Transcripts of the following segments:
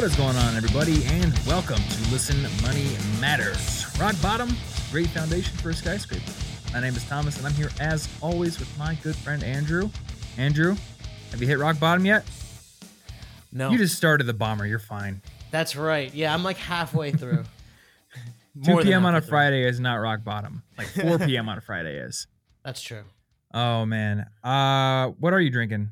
What is going on, everybody? And welcome to Listen Money Matters. Rock bottom, great foundation for a skyscraper. My name is Thomas, and I'm here as always with my good friend Andrew. Andrew, have you hit rock bottom yet? No, You just started the bomber. You're fine. that's right. Yeah, I'm like halfway through. 2 p.m. on a through. Friday is not rock bottom. Like 4 p.m. on a Friday is. That's true. Oh man. Uh, what are you drinking?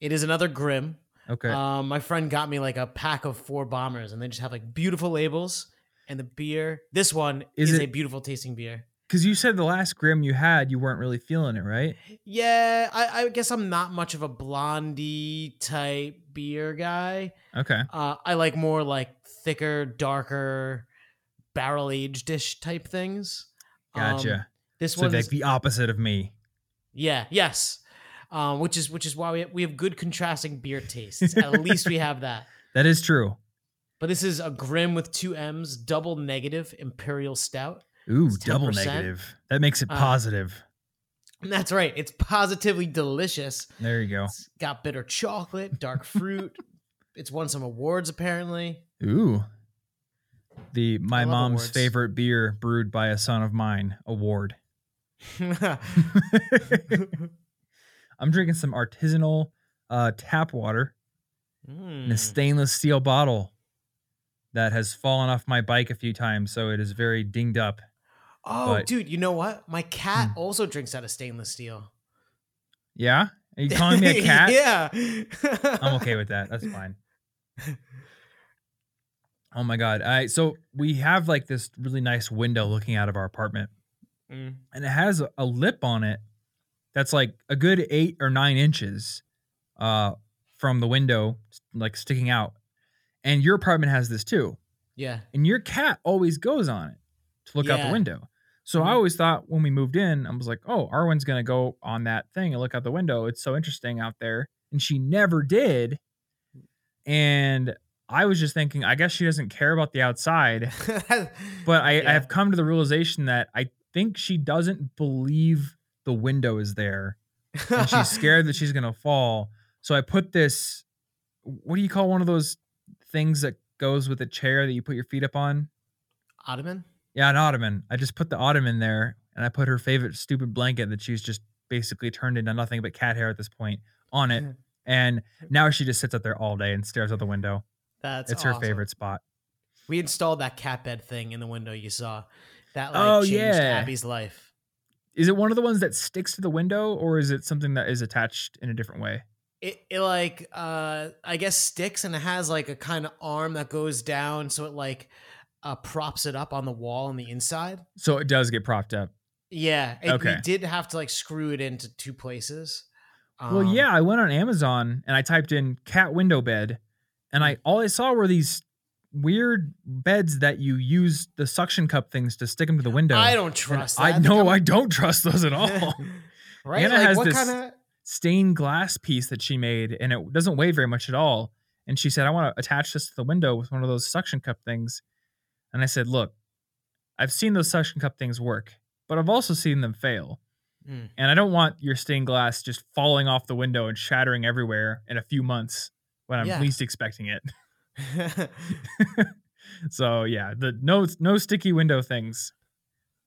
It is another Grimm. Okay. Um, my friend got me like a pack of four bombers, and they just have like beautiful labels. And the beer, this one Is is, it- a beautiful tasting beer. Because you said the last Grimm you had, you weren't really feeling it, right? Yeah, I, I guess I'm not much of a blondie type beer guy. Okay. Uh, I like more like thicker, darker, barrel aged dish type things. Um, Gotcha. this so one, like the opposite of me. Yeah, yes. Um, which is which is why we have, we have good contrasting beer tastes. At least we have that. That is true. But this is a Grimm with two M's, double negative Imperial Stout. Ooh, double negative. That makes it Uh, positive. That's right. It's positively delicious. There you go. It's got bitter chocolate, dark fruit. it's won some awards apparently. Ooh. The my mom's awards. favorite beer brewed by a son of mine award. I'm drinking some artisanal uh, tap water in Mm. a stainless steel bottle that has fallen off my bike a few times, so it is very dinged up. Oh, but- dude, you know what? My cat Hmm. also drinks out of stainless steel. Yeah? Are you calling me a cat? yeah. I'm okay with that. That's fine. Oh my god. Right, so we have like this really nice window looking out of our apartment. Mm. and it has a- a lip on it that's like a good eight or nine inches uh from the window like sticking out. And your apartment has this too. Yeah. and your cat always goes on it to look out the window. So i Mhm. always thought when we moved in i was like oh arwen's gonna go on that thing and look out the window. It's so interesting out there. And she never did. And i was just thinking i guess she doesn't care about the outside. But I, I have come to the realization that I think she doesn't believe the window is there, and she's scared that she's gonna fall. So I put this. What do you call one of those things that goes with a chair that you put your feet up on? Ottoman? Yeah, an ottoman. I just put the ottoman there, and I put her favorite stupid blanket that she's just basically turned into nothing but cat hair at this point on it. And now she just sits up there all day and stares out the window. That's it's her favorite spot. We installed that cat bed thing in the window you saw. That like Oh, changed yeah. Abby's life. Is it one of the ones that sticks to the window, or is it something that is attached in a different way? It, it like uh I guess sticks and it has like a kind of arm that goes down so it like uh props it up on the wall on the inside. So it does get propped up. Yeah. It, Okay. We did have to like screw it into two places. well, Um, yeah, I went on Amazon and I typed in cat window bed, and I all I saw were these weird beds that you use the suction cup things to stick them to the window. I don't trust I know I don't trust those at all. right? Anna like has what this- kind of Stained glass piece that she made, and it doesn't weigh very much at all. And she said, "I want to attach this to the window with one of those suction cup things." And I said, "Look, I've seen those suction cup things work, but I've also seen them fail." Mm. And I don't want your stained glass just falling off the window and shattering everywhere in a few months when I'm Yeah. least expecting it. So yeah, the no no sticky window things.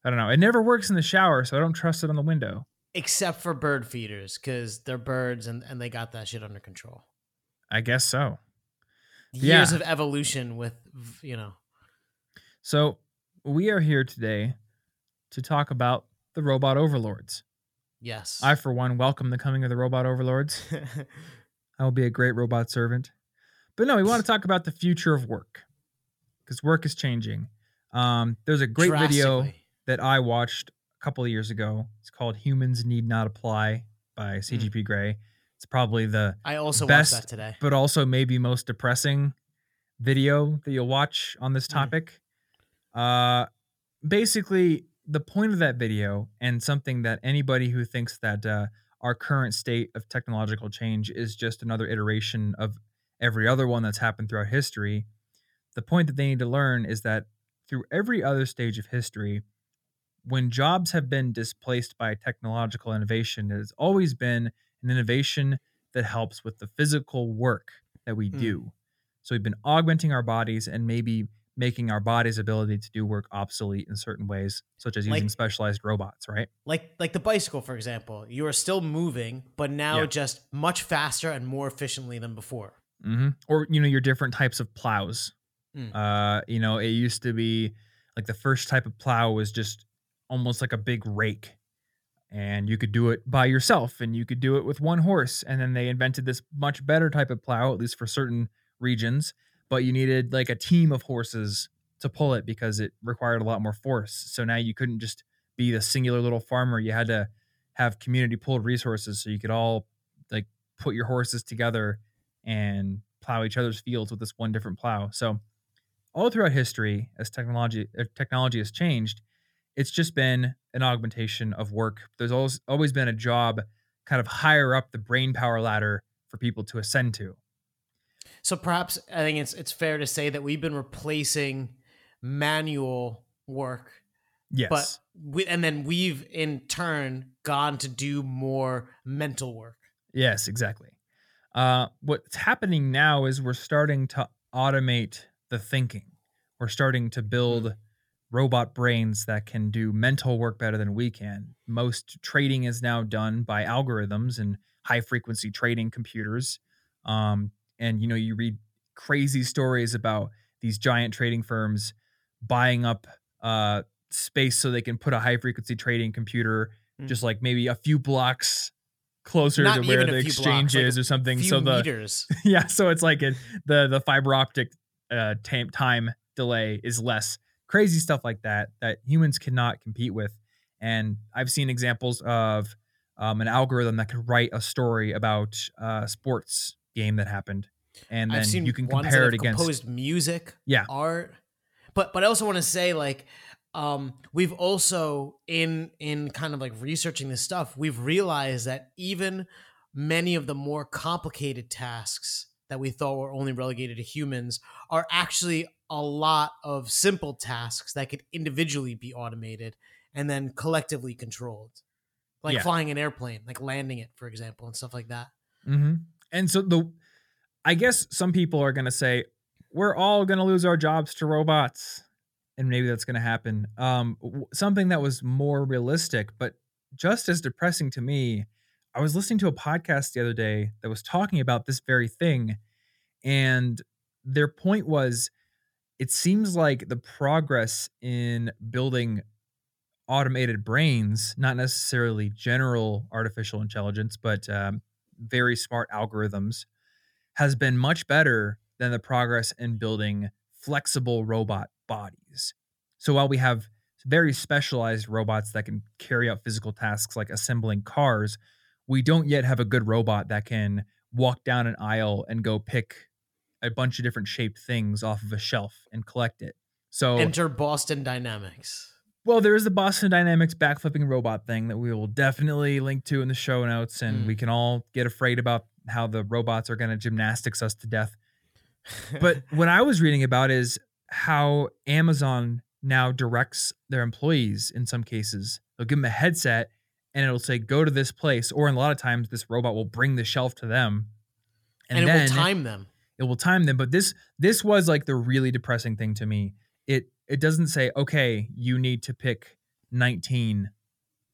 I don't know. It never works in the shower, so I don't trust it on the window. Except for bird feeders, because they're birds and, and they got that shit under control. I guess so. Years Yeah. of evolution with you know. So we are here today to talk about the robot overlords. Yes. I, for one, welcome the coming of the robot overlords. I will be a great robot servant. But no, we want to talk about the future of work because work is changing. Um, there's a great video that I watched a couple of years ago. It's called Humans Need Not Apply by CGP Grey. It's probably the, I also best- watched that today. but also maybe most depressing video that you'll watch on this Mm. topic. Uh, basically, the point of that video, and something that anybody who thinks that uh, our current state of technological change is just another iteration of every other one that's happened throughout history, the point that they need to learn is that through every other stage of history, when jobs have been displaced by technological innovation, it has always been an innovation that helps with the physical work that we Mm. do. So we've been augmenting our bodies and maybe making our body's ability to do work obsolete in certain ways, such as using Like- specialized robots, right? Like like the bicycle, for example. You are still moving, but now Yeah. just much faster and more efficiently than before. Hmm Or you know your different types of plows. Mm. Uh, you know, it used to be like the first type of plow was just almost like a big rake, and you could do it by yourself, and you could do it with one horse. And then they invented this much better type of plow, at least for certain regions. But you needed like a team of horses to pull it because it required a lot more force. So now you couldn't just be the singular little farmer. You had to have community pulled resources so you could all like put your horses together and plow each other's fields with this one different plow. So all throughout history, as technology uh, technology has changed, it's just been an augmentation of work. There's always always been a job kind of higher up the brain power ladder for people to ascend to. So perhaps I think it's it's fair to say that we've been replacing manual work, Yes. but we, and then we've in turn gone to do more mental work. Yes, exactly. Uh, what's happening now is we're starting to automate the thinking. We're starting to build robot brains that can do mental work better than we can. Most trading is now done by algorithms and high frequency trading computers. Um, and you know, you read crazy stories about these giant trading firms buying up uh, space so they can put a high frequency trading computer Mm. just like maybe a few blocks closer Not to where the exchange blocks, is a or something. So the meters. yeah, so it's like it, the the fiber optic uh, time time delay is less. Crazy stuff like that that humans cannot compete with. And I've seen examples of um, an algorithm that could write a story about a sports game that happened, and then you can compare it against. composed music, Yeah. art. But but I also want to say like um we've also in in kind of like researching this stuff, we've realized that even many of the more complicated tasks that we thought were only relegated to humans are actually a lot of simple tasks that could individually be automated and then collectively controlled. Like Yeah. flying an airplane, like landing it, for example, and stuff like that. mm-hmm. And so the, I guess some people are going to say we're all going to lose our jobs to robots, and maybe that's going to happen. Um, something that was more realistic, but just as depressing to me. I was listening to a podcast the other day that was talking about this very thing, and their point was, it seems like the progress in building automated brains, not necessarily general artificial intelligence, but um, very smart algorithms has been much better than the progress in building flexible robot bodies. So while we have very specialized robots that can carry out physical tasks like assembling cars, we don't yet have a good robot that can walk down an aisle and go pick a bunch of different shaped things off of a shelf and collect it. So Enter Boston Dynamics. well, there is the Boston Dynamics backflipping robot thing that we will definitely link to in the show notes, and Mm. we can all get afraid about how the robots are going to gymnastics us to death. But what I was reading about is how Amazon now directs their employees in some cases. They'll give them a headset and it'll say, go to this place. Or in a lot of times, this robot will bring the shelf to them. and, it then will time them. it will time them but this this was like the really depressing thing to me it it doesn't say okay you need to pick 19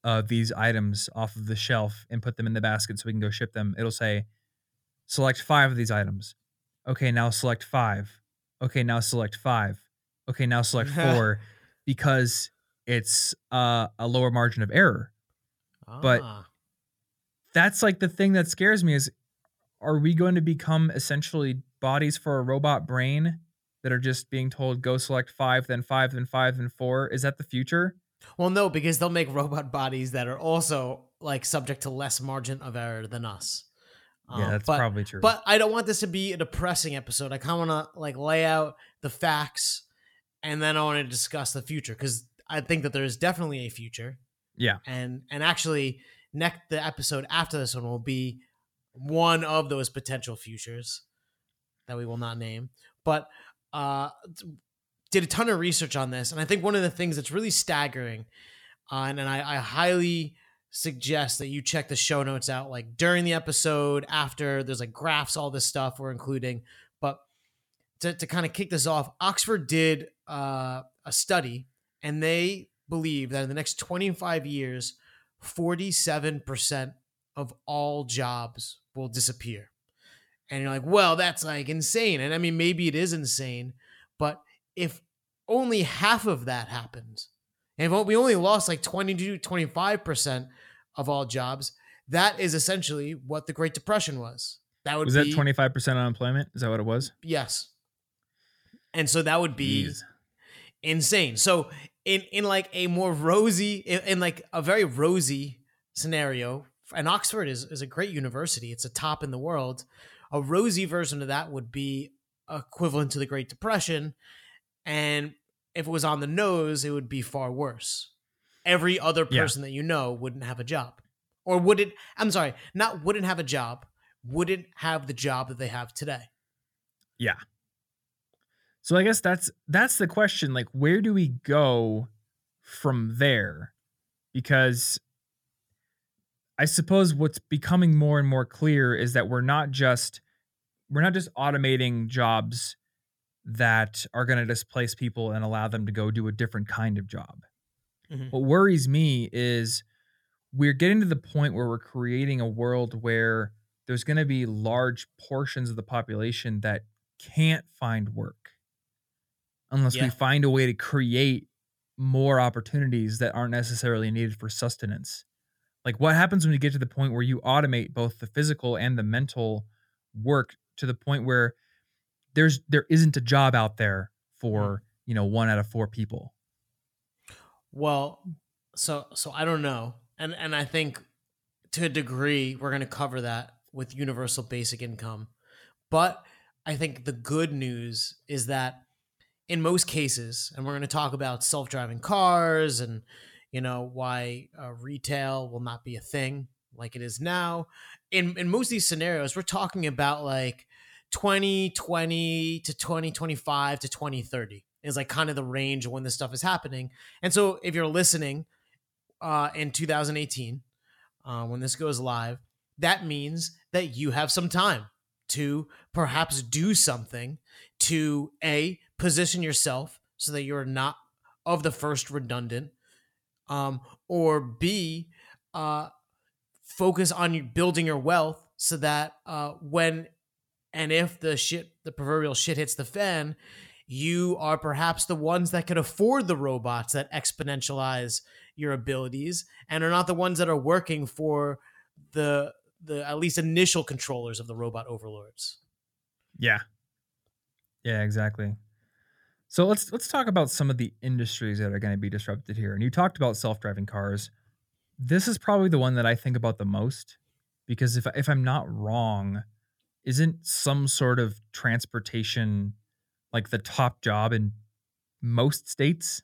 of these items off of the shelf and put them in the basket so we can go ship them it'll say select five of these items okay now select five okay now select five. Okay now select four because it's uh, a lower margin of error. But- Ah. that's like the thing that scares me is are we going to become essentially bodies for a robot brain that are just being told go select five then five then five then four is that the future? Well, no, because they'll make robot bodies that are also like subject to less margin of error than us. Yeah Um, that's but, probably true But I don't want this to be a depressing episode. I kind of want to like lay out the facts, and then I want to discuss the future because I think that there is definitely a future. yeah and and actually next the episode after this one will be one of those potential futures that we will not name but uh did a ton of research on this and i think one of the things that's really staggering uh, and, and I, I highly suggest that you check the show notes out like during the episode after there's like graphs all this stuff we're including but to, to kind of kick this off, Oxford did uh, a study and they believe that in the next 25 years, 47% of all jobs will disappear. And you're like, well, that's like insane. And I mean, maybe it is insane, but if only half of that happens, and if we only lost like 20 to 25% of all jobs, that is essentially what the Great Depression was. That would was be, that 25% unemployment? Is that what it was? Yes. And so that would be Jeez. insane. So in in like a more rosy in, in, like a very rosy scenario, and Oxford is, is a great university. It's a top in the world. A rosy version of that would be equivalent to the Great Depression. And if it was on the nose, it would be far worse. Every other person yeah. that you know wouldn't have a job. Or wouldn't I'm sorry, not wouldn't have a job, wouldn't have the job that they have today. Yeah. So I guess that's that's the question like where do we go from there? Because I suppose what's becoming more and more clear is that we're not just we're not just automating jobs that are going to displace people and allow them to go do a different kind of job. Mm-hmm. What worries me is we're getting to the point where we're creating a world where there's going to be large portions of the population that can't find work unless yeah. we find a way to create more opportunities that aren't necessarily needed for sustenance. Like what happens when you get to the point where you automate both the physical and the mental work to the point where there's there isn't a job out there for, you know, one out of four people. Well, so so I don't know. And and I think to a degree we're going to cover that with universal basic income. But I think the good news is that in most cases, and we're going to talk about self driving cars and, you know, why uh, retail will not be a thing like it is now. In, in most of these scenarios, we're talking about like 2020 to 2025 to 2030 is like kind of the range when this stuff is happening. And so if you're listening uh, in 2018, uh, when this goes live, that means that you have some time to perhaps do something to a position yourself so that you're not of the first redundant, um, or B, uh, focus on building your wealth so that uh, when and if the shit, the proverbial shit hits the fan, you are perhaps the ones that could afford the robots that exponentialize your abilities and are not the ones that are working for the the at least initial controllers of the robot overlords. Yeah. Yeah, exactly. So let's let's talk about some of the industries that are going to be disrupted here. And you talked about self-driving cars. This is probably the one that I think about the most because if if I'm not wrong, isn't some sort of transportation like the top job in most states?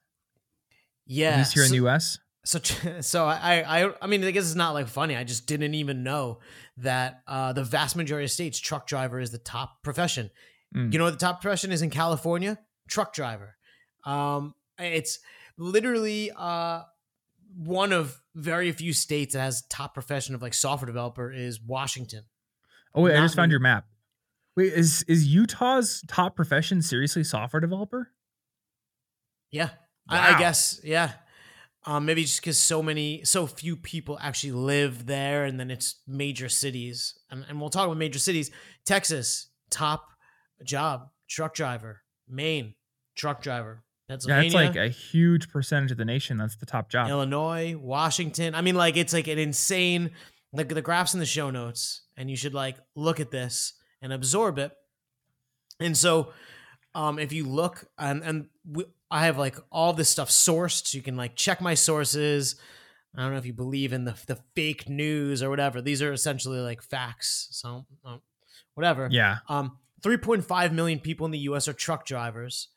Yeah, at least here so, in the U.S. So, so I, I, I mean, I guess it's not like funny. I just didn't even know that uh, the vast majority of states, truck driver is the top profession. Mm. You know what the top profession is in California? truck driver. Um, it's literally uh, one of very few states that has top profession of like software developer is Washington. Oh wait, Not I just found your map. Wait, is is Utah's top profession seriously software developer? Yeah, wow. I, I, guess. Yeah, um, maybe just because so many, so few people actually live there, and then it's major cities, and, and we'll talk about major cities. Texas, top job, truck driver. Maine, truck driver. Pennsylvania. Yeah, it's like a huge percentage of the nation. That's the top job. Illinois, Washington. I mean, like it's like an insane. Like the graphs in the show notes, and you should like look at this and absorb it. And so, um, if you look and and we, I have like all this stuff sourced, so you can like check my sources. I don't know if you believe in the the fake news or whatever. These are essentially like facts. So, um, whatever. Yeah. Um, 3.5 million people in the U.S. are truck drivers.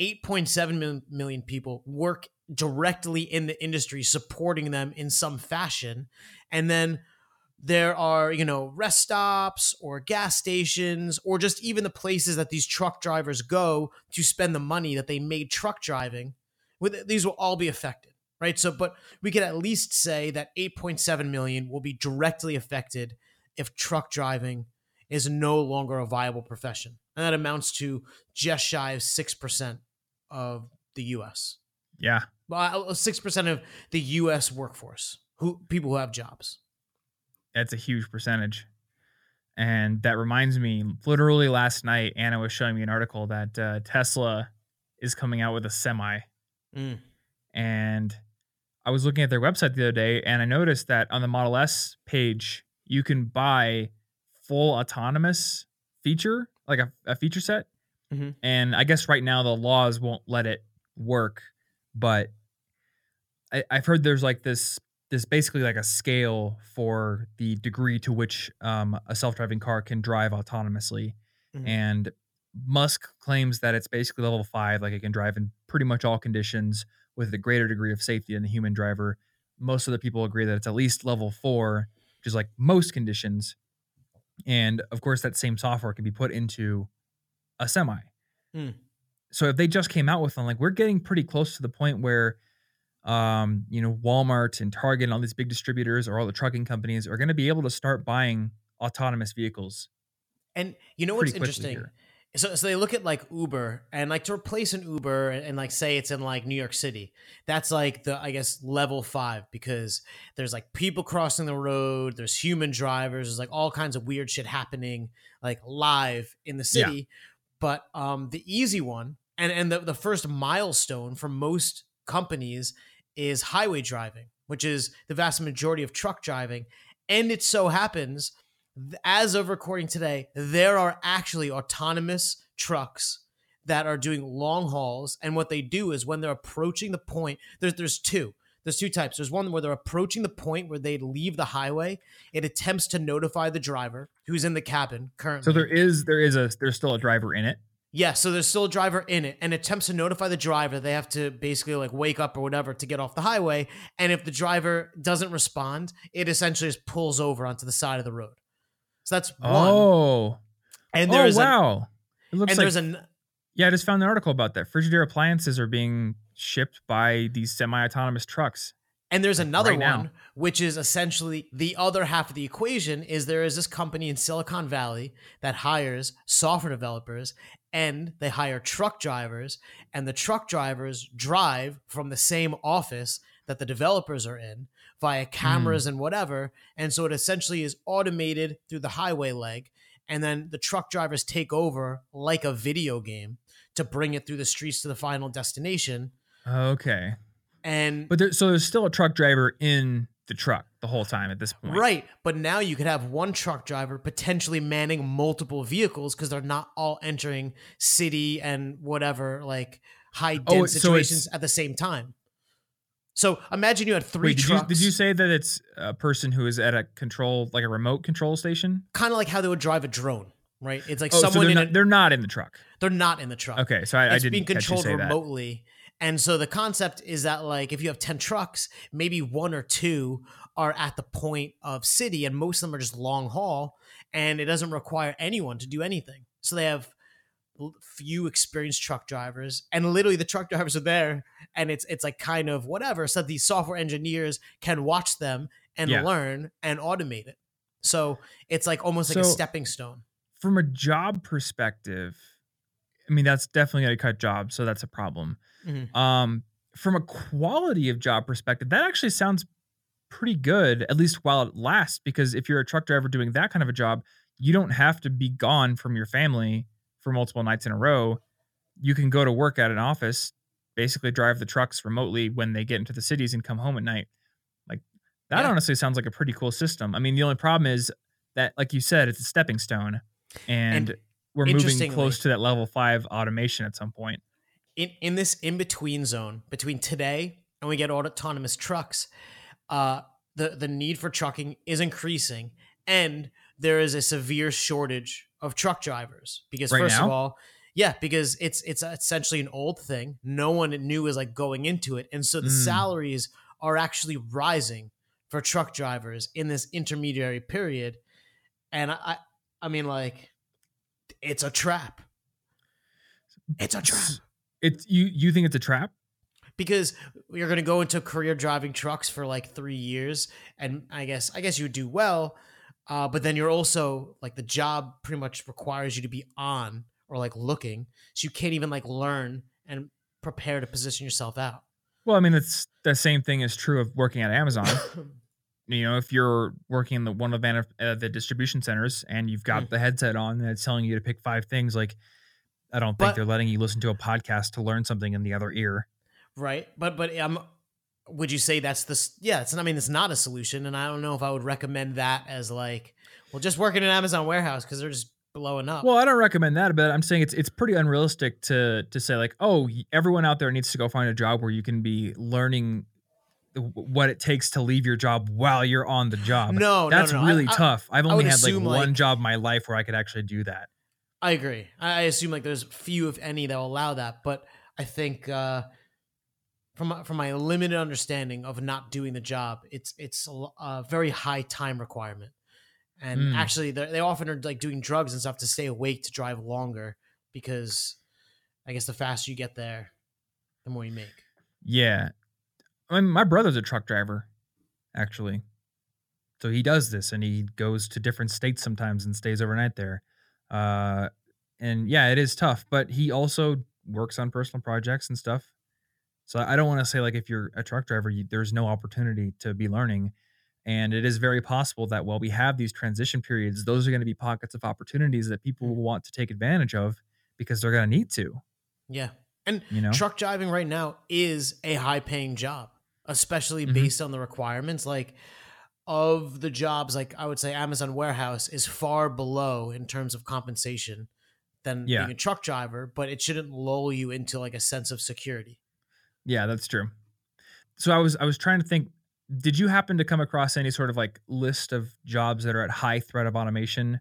8.7 million people work directly in the industry supporting them in some fashion and then there are you know rest stops or gas stations or just even the places that these truck drivers go to spend the money that they made truck driving with these will all be affected right so but we can at least say that 8.7 million will be directly affected if truck driving is no longer a viable profession. And that amounts to just shy of 6% of the US. Yeah. Well, uh, 6% of the US workforce, who people who have jobs. That's a huge percentage. And that reminds me, literally last night, Anna was showing me an article that uh, Tesla is coming out with a semi. Mm. And I was looking at their website the other day and I noticed that on the Model S page, you can buy full autonomous feature, like a, a feature set. Mhm. And I guess right now the laws won't let it work, but I, I've heard there's like this this basically like a scale for the degree to which um, a self-driving car can drive autonomously Mhm. and musk claims that it's basically level five like it can drive in pretty much all conditions with a greater degree of safety than the human driver most of the people agree that it's at least level four which is like most conditions and of course that same software can be put into a semi Hmm. so if they just came out with them like we're getting pretty close to the point where um you know walmart and target and all these big distributors or all the trucking companies are going to be able to start buying autonomous vehicles And you know what's interesting? here. So, so they look at like Uber and like to replace an Uber and, and, like say it's in like New York City. That's like the I guess level five because there's like people crossing the road. There's human drivers. There's like all kinds of weird shit happening like live in the Yeah. city. But um, the easy one and and the, the first milestone for most companies is highway driving, which is the vast majority of truck driving. And it so happens as of recording today, there are actually autonomous trucks that are doing long hauls. And what they do is when they're approaching the point, there's there's two. There's two types. There's one where they're approaching the point where they leave the highway. It attempts to notify the driver who's in the cabin currently. so there is there is a there's still a driver in it Yeah, so there's still a driver in it and attempts to notify the driver. They have to basically like wake up or whatever to get off the highway. And if the driver doesn't respond, it essentially just pulls over onto the side of the road. So that's one. oh and oh there's a, wow it looks and like there's an yeah i just found an article about that frigidaire appliances are being shipped by these semi-autonomous trucks and there's another right one which is essentially the other half of the equation is there is this company in Silicon Valley that hires software developers and they hire truck drivers and the truck drivers drive from the same office that the developers are in via cameras hmm. and whatever. And so it essentially is automated through the highway leg and then the truck drivers take over like a video game to bring it through the streets to the final destination. Okay and but there, so there's still a truck driver in the truck the whole time at this point Right. But now you could have one truck driver potentially manning multiple vehicles because they're not all entering city and whatever, like high Oh, dense so situations at the same time. So imagine you had three Wait, did you, did you say that it's a person who is at a control like a remote control station kind of like how they would drive a drone, right? It's like oh so someone they're in not, a, they're not in the truck they're not in the truck. okay so i, I it's didn't being catch you controlled say that. And so the concept is that like if you have 10 trucks, maybe one or two are at the point of city and most of them are just long haul and it doesn't require anyone to do anything. So they have few experienced truck drivers and literally the truck drivers are there and it's it's like kind of whatever so these software engineers can watch them and Yeah. learn and automate it. So it's like almost like a stepping stone. from a job perspective i mean that's definitely going to cut jobs so that's a problem Mhm. um from a quality of job perspective that actually sounds pretty good at least while it lasts because if you're a truck driver doing that kind of a job you don't have to be gone from your family for multiple nights in a row you can go to work at an office basically drive the trucks remotely when they get into the cities and come home at night like that Yeah. honestly sounds like a pretty cool system i mean the only problem is that like you said it's a stepping stone and, And we're moving close to that level five automation at some point in in this in between zone between today and we get all autonomous trucks, uh, the the need for trucking is increasing, and there is a severe shortage of truck drivers because Right first of all, yeah, because it's it's essentially an old thing. No one knew is like going into it, and so the Mm. salaries are actually rising for truck drivers in this intermediary period, and I I, I mean like it's a trap. It's a trap. It's you you think it's a trap because you're going to go into career driving trucks for like three years and i guess i guess you would do well Uh, but then you're also like the job pretty much requires you to be on or like looking, so you can't even like learn and prepare to position yourself out. Well, I mean, it's the same thing is true of working at Amazon. you know, if you're working in the one of the, uh, the distribution centers and you've got Mm. the headset on and it's telling you to pick five things, like I don't think But- they're letting you listen to a podcast to learn something in the other ear. right? But but um, would you say that's the yeah? It's I mean it's not a solution, and I don't know if I would recommend that as like well just working in an Amazon warehouse because they're just blowing up. Well, I don't recommend that, but I'm saying it's it's pretty unrealistic to to say like, oh, everyone out there needs to go find a job where you can be learning what it takes to leave your job while you're on the job. no, no, That's no, no. really I, tough. I've only had like one like- job in my life where I could actually do that. I agree. I, assume like there's few if any that will allow that, but I think uh, from my- from my limited understanding of not doing the job, it's it's a very high time requirement, and Mm. actually they they often are like doing drugs and stuff to stay awake to drive longer because I guess the faster you get there, the more you make. Yeah. I mean, my brother's a truck driver, actually. So he does this and he goes to different states sometimes and stays overnight there. Uh, and yeah, it is tough, but he also works on personal projects and stuff. So I don't want to say like if you're a truck driver, you, there's no opportunity to be learning. And it is very possible that while we have these transition periods, those are going to be pockets of opportunities that people will want to take advantage of because they're going to need to, Yeah, and you know? truck driving right now is a high paying job, especially Mhm. based on the requirements. Like of the jobs, like I would say Amazon warehouse is far below in terms of compensation than Yeah. being a truck driver, but it shouldn't lull you into like a sense of security. Yeah, that's true. So I was I was trying to think did you happen to come across any sort of like list of jobs that are at high threat of automation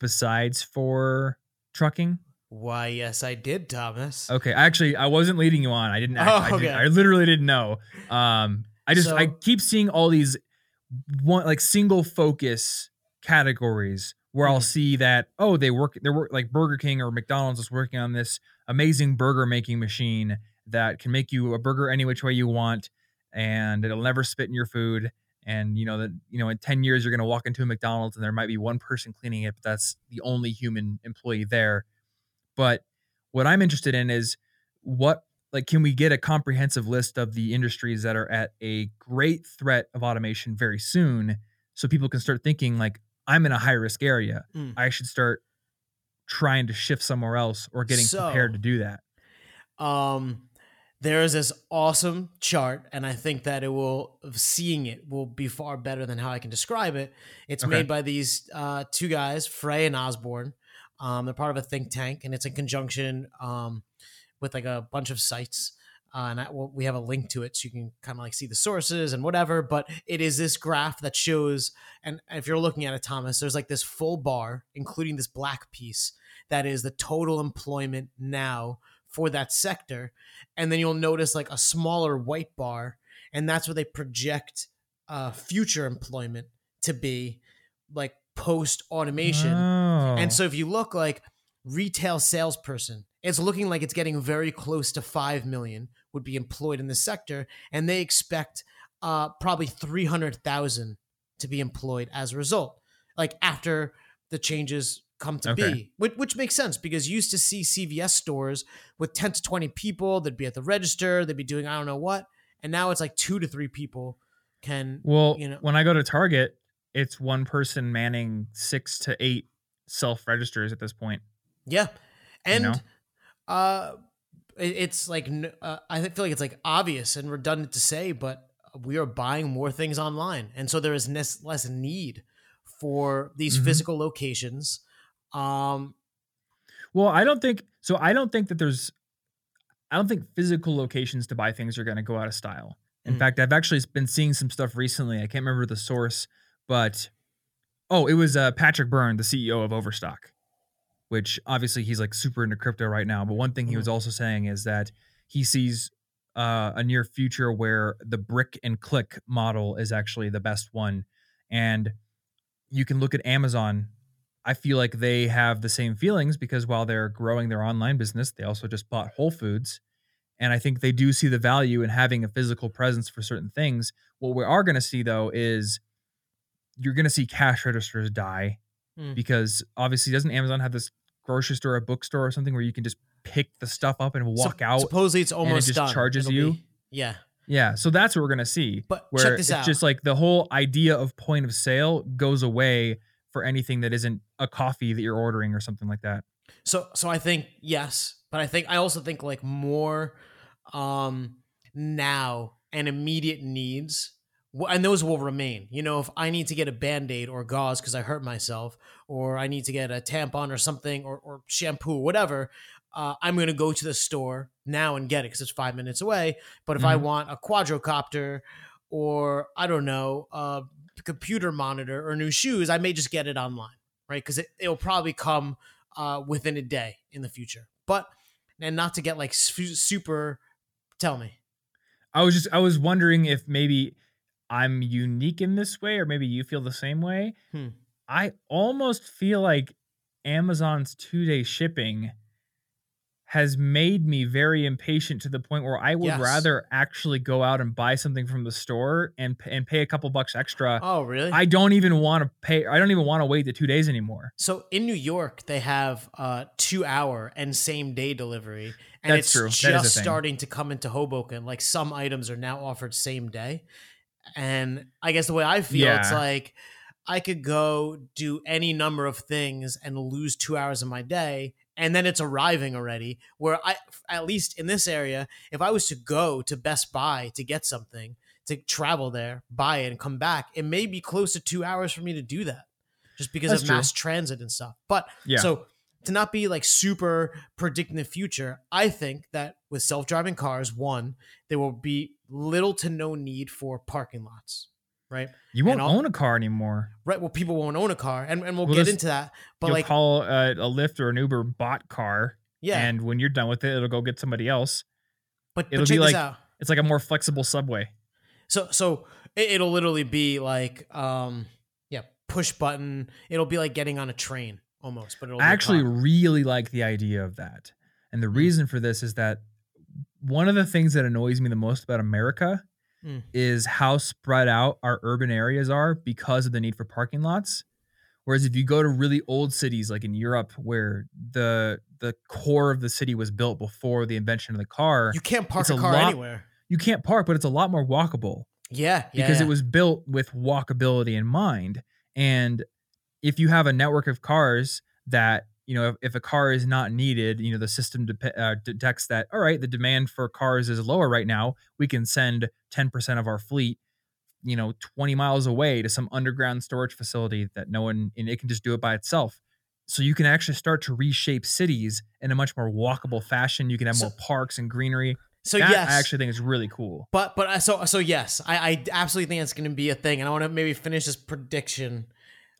besides for trucking? Why, yes, I did, Thomas. Okay, actually I wasn't leading you on. I didn't act, Oh, I, didn't- okay. I literally didn't know. Um I just I keep seeing all these one like single focus categories where I'll Mhm. see that oh they work they work like Burger King or McDonald's is working on this amazing burger making machine that can make you a burger any which way you want and it'll never spit in your food and you know that you know in 10 years you're going to walk into a McDonald's and there might be one person cleaning it but that's the only human employee there but what I'm interested in is what like can we get a comprehensive list of the industries that are at a great threat of automation very soon so people can start thinking like I'm in a high risk area. Mm. I should start trying to shift somewhere else or getting prepared to do that. Um, there is this awesome chart, and I think that it will seeing it will be far better than how I can describe it. It's Okay. made by these uh, two guys, Frey and Osborne. Um, they're part of a think tank, and it's in conjunction um, with like a bunch of sites. Uh, and I, well, we have a link to it so you can kind of like see the sources and whatever. But it is this graph that shows, and if you're looking at it, Thomas, there's like this full bar, including this black piece, that is the total employment now for that sector. And then you'll notice like a smaller white bar, and that's where they project uh, future employment to be like post automation. Oh. And so if you look like retail salesperson, it's looking like it's getting very close to 5 million would be employed in the sector. And they expect uh, probably 300,000 to be employed as a result, like after the changes come to Okay. be, which, which makes sense because you used to see CVS stores with 10 to 20 people, they'd be at the register, they'd be doing I don't know what. And now it's like two to three people can, well, you know- when I go to Target, it's one person manning six to eight self registers at this point. Yeah, and know? Uh, it's like uh, I feel like it's like obvious and redundant to say, but we are buying more things online, and so there is nes- less need for these Mhm. physical locations. Um, Well, I don't think so. I don't think that there's, I don't think physical locations to buy things are going to go out of style. In Mm. fact, I've actually been seeing some stuff recently. I can't remember the source, but oh, it was uh, Patrick Byrne, the CEO of Overstock, which obviously he's like super into crypto right now. But one thing he was also saying is that he sees uh, a near future where the brick and click model is actually the best one, and you can look at Amazon I feel like they have the same feelings because while they're growing their online business, they also just bought Whole Foods. And I think they do see the value in having a physical presence for certain things. What we are going to see though is you're gonna see cash registers die Mm. because obviously doesn't Amazon have this grocery store, a bookstore, or something where you can just pick the stuff up and walk Sup- out? Supposedly it's almost just done. charges It'll you? be- yeah. Yeah, so that's what we're gonna see. But Where check this it's out. just like the whole idea of point of sale goes away for anything that isn't a coffee that you're ordering or something like that. So so I think yes, but I think I also think like more um now and immediate needs and those will remain. You know, if I need to get a band-aid or gauze because I hurt myself, or I need to get a tampon or something, or, or shampoo, whatever, uh, I'm going to go to the store now and get it because it's five minutes away. But if I Mhm. want a quadrocopter or I don't know, a computer monitor or new shoes, I may just get it online, right? Because it, it'll probably come uh, within a day in the future. But and not to get like su- super. Tell me. I was just I was wondering if maybe I'm unique in this way, or maybe you feel the same way. Hmm. I almost feel like Amazon's two day shipping has made me very impatient to the point where I would Yes. rather actually go out and buy something from the store and and pay a couple bucks extra. Oh, really? I don't even want to pay. I don't even want to wait the two days anymore. So in New York, they have uh, two hour and same day delivery, and That's it's true. That is a just starting to come into Hoboken. Like some items are now offered same day, and I guess the way I feel, it's like I could go do any number of things and lose two hours of my day, and then it's arriving already. Where I, at least in this area, if I was to go to Best Buy to get something, to travel there, buy it, and come back, it may be close to two hours for me to do that, just because That's of true. mass transit and stuff. But Yeah. so to not be like super predicting the future, I think that with self-driving cars, one, there will be little to no need for parking lots. Right. You won't own a car anymore. Right. Well, people won't own a car, and, and we'll, Well, get this- into that. But You'll like, call a, a Lyft or an Uber bot car, yeah. and when you're done with it, it'll go get somebody else. but, it'll but be like-. It's like a more flexible subway. So so it, it'll literally be like, um, yeah, push button. It'll be like getting on a train almost, but it'll. I actually car. really like the idea of that. And the Mm. reason for this is that one of the things that annoys me the most about America Mm. is how spread out our urban areas are because of the need for parking lots. Whereas if you go to really old cities like in Europe where the the core of the city was built before the invention of the car, You can't park a a car lot- anywhere. you can't park, but it's a lot more walkable Yeah, yeah, because yeah. it was built with walkability in mind. And if you have a network of cars that, you know, if, if a car is not needed, you know, the system dep- uh, detects that, all right, the demand for cars is lower right now. We can send 10% of our fleet, you know, 20 miles away to some underground storage facility that no one, and it can just do it by itself. So you can actually start to reshape cities in a much more walkable fashion. You can have So- more parks and greenery. So That yes, I actually think it's really cool. But but so so yes, I, I absolutely think it's going to be a thing, and I want to maybe finish this prediction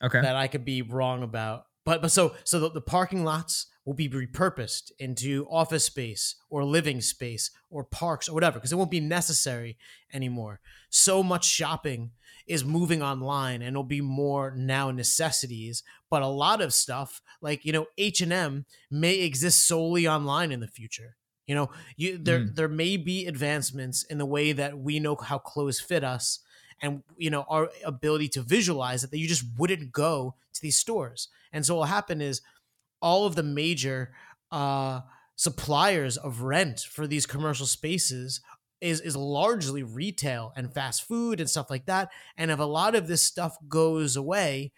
Okay. that I could be wrong about. But but so so the, the parking lots will be repurposed into office space or living space or parks or whatever because it won't be necessary anymore. So much shopping is moving online and it'll be more now necessities but a lot of stuff like you know H&M may exist solely online in the future you know you there hmm. there may be advancements in the way that we know how clothes fit us and you know our ability to visualize it that you just wouldn't go to these stores. And so what will happen is all of the major uh suppliers of rent for these commercial spaces is is largely retail and fast food and stuff like that. And if a lot of this stuff goes away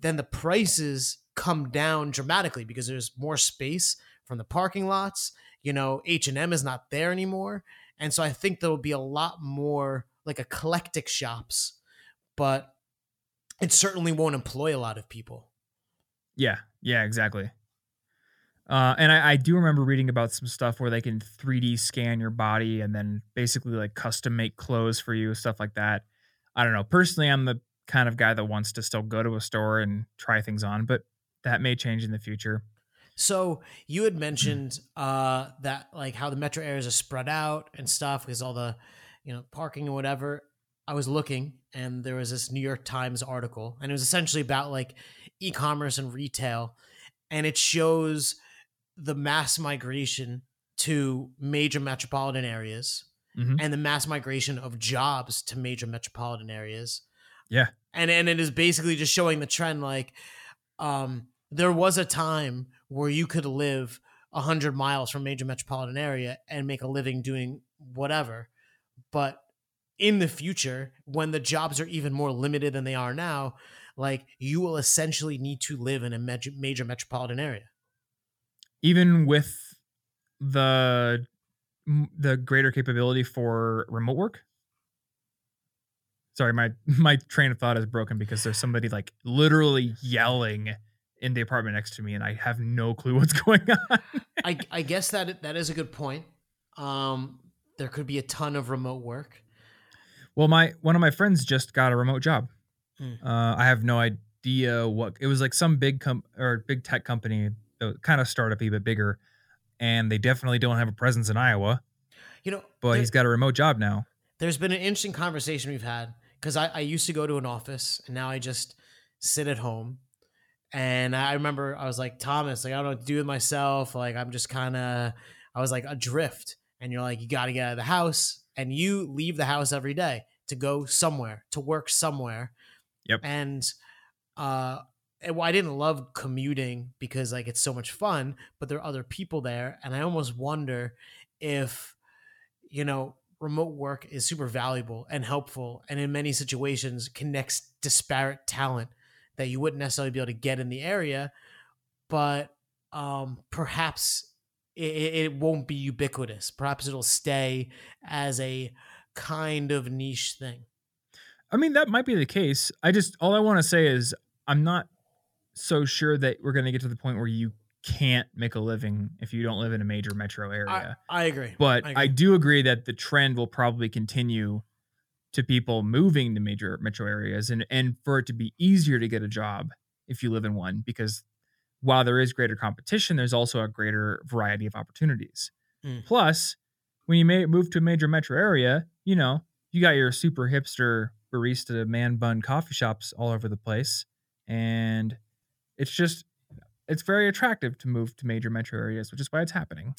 then the prices come down dramatically because there's more space from the parking lots. You know h&m is not there anymore. And so i think there'll be a lot more like eclectic shops but it certainly won't employ a lot of people Yeah, yeah, exactly. Uh, and I, I do remember reading about some stuff where they can 3D scan your body and then basically like custom make clothes for you, stuff like that. I don't know. Personally, I'm the kind of guy that wants to still go to a store and try things on, but that may change in the future. So you had mentioned uh, that like how the metro areas are spread out and stuff because all the you know parking and whatever. I was looking and there was this New York Times article and it was essentially about like e-commerce and retail and it shows the mass migration to major metropolitan areas Mhm. and the mass migration of jobs to major metropolitan areas. Yeah. and and it is basically just showing the trend like um there was a time where you could live 100 miles from major metropolitan area and make a living doing whatever but in the future when the jobs are even more limited than they are now like you will essentially need to live in a major, major metropolitan area. Even with the the greater capability for remote work? Sorry my my train of thought is broken because there's somebody like literally yelling in the apartment next to me and i have no clue what's going on. I, I guess that that is a good point. Um there could be a ton of remote work well my one of my friends just got a remote job Hmm. uh, i have no idea what it was like some big com or big tech company kind of startup-y but bigger and they definitely don't have a presence in iowa you know but there- he's got a remote job now there's been an interesting conversation we've had because I, I used to go to an office and now I just sit at home. And I remember I was like, Thomas, like, I don't know what to do with myself. Like, I'm just kind of, I was like adrift. And you're like, you got to get out of the house. And you leave the house every day to go somewhere, to work somewhere. Yep. And, uh, well, I didn't love commuting because like it's so much fun, but there are other people there. And I almost wonder if, you know, remote work is super valuable and helpful and in many situations connects disparate talent that you wouldn't necessarily be able to get in the area but um, perhaps it, it won't be ubiquitous perhaps it'll stay as a kind of niche thing I mean, that might be the case. I just all I want to say is I'm not so sure that we're going to get to the point where you can't make a living if you don't live in a major metro area. I agree but I I, do agree that the trend will probably continue to people moving to major metro areas and and for it to be easier to get a job if you live in one because while there is greater competition, there's also a greater variety of opportunities. Mm. Plus, when you may move to a major metro area, you know, you got your super hipster barista man bun coffee shops all over the place. And it's just it's very attractive to move to major metro areas, which is why it's happening.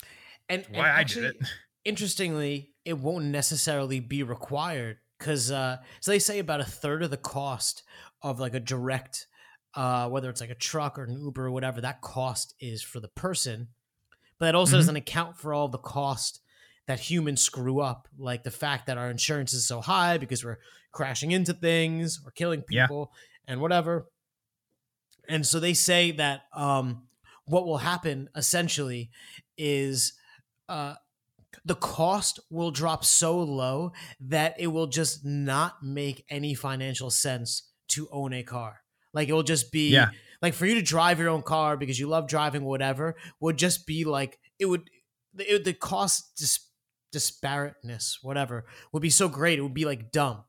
and, why I did it. interestingly, it won't necessarily be required because uh, so they say about a third of the cost of like a direct, uh, whether it's like a truck or an Uber or whatever, that cost is for the person, but that also Mhm. doesn't account for all the cost that humans screw up, like the fact that our insurance is so high because we're crashing into things or killing Yeah. people and whatever. And so they say that um, what will happen essentially is uh, the cost will drop so low that it will just not make any financial sense to own a car. Like it will just be Yeah. like for you to drive your own car because you love driving, whatever, would just be like it would the, the cost dis, disparateness, whatever, would be so great. It would be like dumb.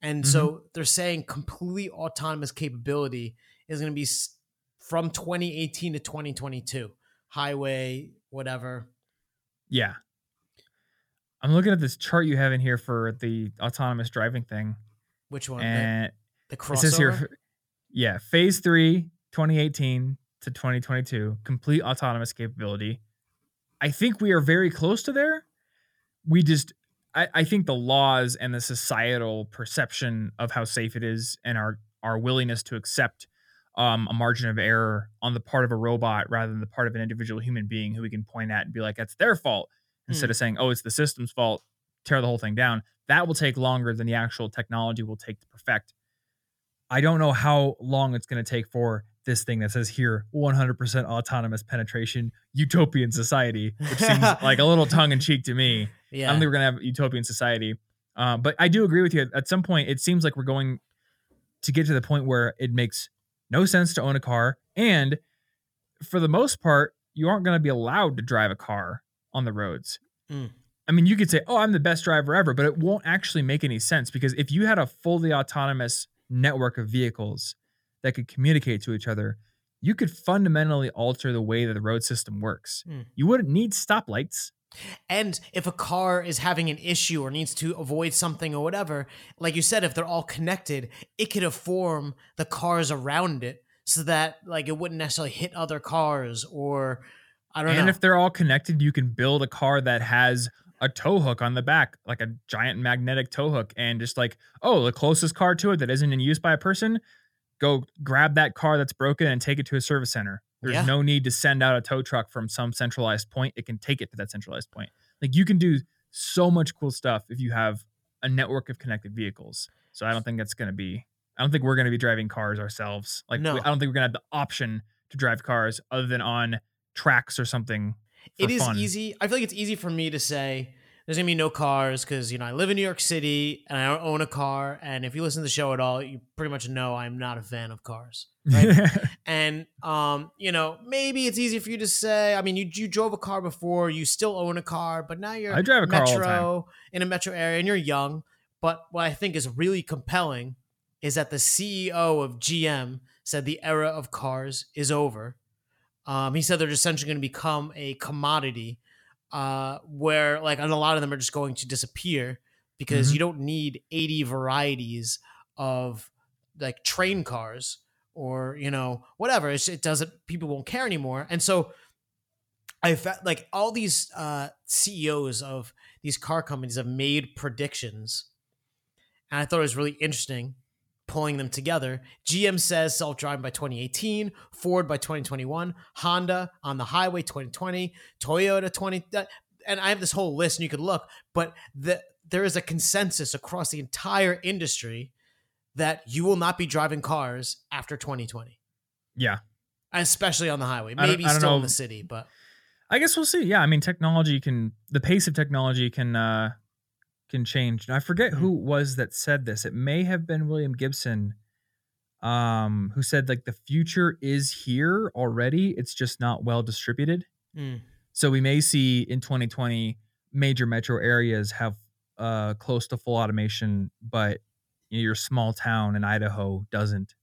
And so mm-hmm. they're saying complete autonomous capability is going to be s- from 2018 to 2022. Highway, whatever. Yeah. I'm looking at this chart you have in here for the autonomous driving thing. Which one? The, And the it crossover. says here, yeah, phase three, 2018 to 2022, complete autonomous capability. I think we are very close to there. We just, I, I think the laws and the societal perception of how safe it is and our, our willingness to accept um, a margin of error on the part of a robot rather than the part of an individual human being who we can point at and be like, that's their fault, instead Hmm. of saying, oh, it's the system's fault, tear the whole thing down. That will take longer than the actual technology will take to perfect. I don't know how long it's going to take for this thing that says here 100% autonomous penetration utopian society, which seems like a little tongue in cheek to me. I don't think we're going to have a utopian society. Uh, but I do agree with you. At some point, it seems like we're going to get to the point where it makes no sense to own a car. And for the most part, you aren't going to be allowed to drive a car on the roads. Mm. I mean, you could say, oh, I'm the best driver ever, but it won't actually make any sense because if you had a fully autonomous network of vehicles that could communicate to each other, you could fundamentally alter the way that the road system works. Hmm. You wouldn't need stoplights. And if a car is having an issue or needs to avoid something or whatever, like you said, if they're all connected, it could inform the cars around it so that like it wouldn't necessarily hit other cars or I don't and know. And if they're all connected, you can build a car that has a tow hook on the back, like a giant magnetic tow hook, and just like, oh, the closest car to it that isn't in use by a person, go grab that car that's broken and take it to a service center. There's Yeah. no need to send out a tow truck from some centralized point. It can take it to that centralized point. Like you can do so much cool stuff if you have a network of connected vehicles. So I don't think that's going to be. I don't think we're going to be driving cars ourselves. Like No. we- I don't think we're going to have the option to drive cars other than on tracks or something. It is fun. easy. I feel like it's easy for me to say there's gonna be no cars because you know I live in New York City and I don't own a car. And if you listen to the show at all, you pretty much know I'm not a fan of cars. Right? and um, you know, maybe it's easy for you to say. I mean, you you drove a car before, you still own a car, but now you're I drive a car all the metro in a metro area and you're young. But what I think is really compelling is that the CEO of GM said the era of cars is over. Um, he said they're essentially going to become a commodity, uh, where like and a lot of them are just going to disappear because Mhm. you don't need 80 varieties of like train cars or you know whatever. It's, it doesn't. People won't care anymore, and so I felt like all these uh, CEOs of these car companies have made predictions, and I thought it was really interesting pulling them together. GM says self-driving by 2018, Ford by 2021, Honda on the highway 2020, Toyota 20 uh, and I have this whole list and you could look, but the, there is a consensus across the entire industry that you will not be driving cars after 2020, yeah. especially on the highway. I Maybe I don't still in the city, but I guess we'll see. Yeah, I mean, technology can the pace of technology can uh can change. And I forget Mhm. who it was that said this. It may have been William Gibson, um, who said like the future is here already. It's just not well distributed. Mm. So we may see in 2020 major metro areas have uh close to full automation, but you know, your small town in Idaho doesn't.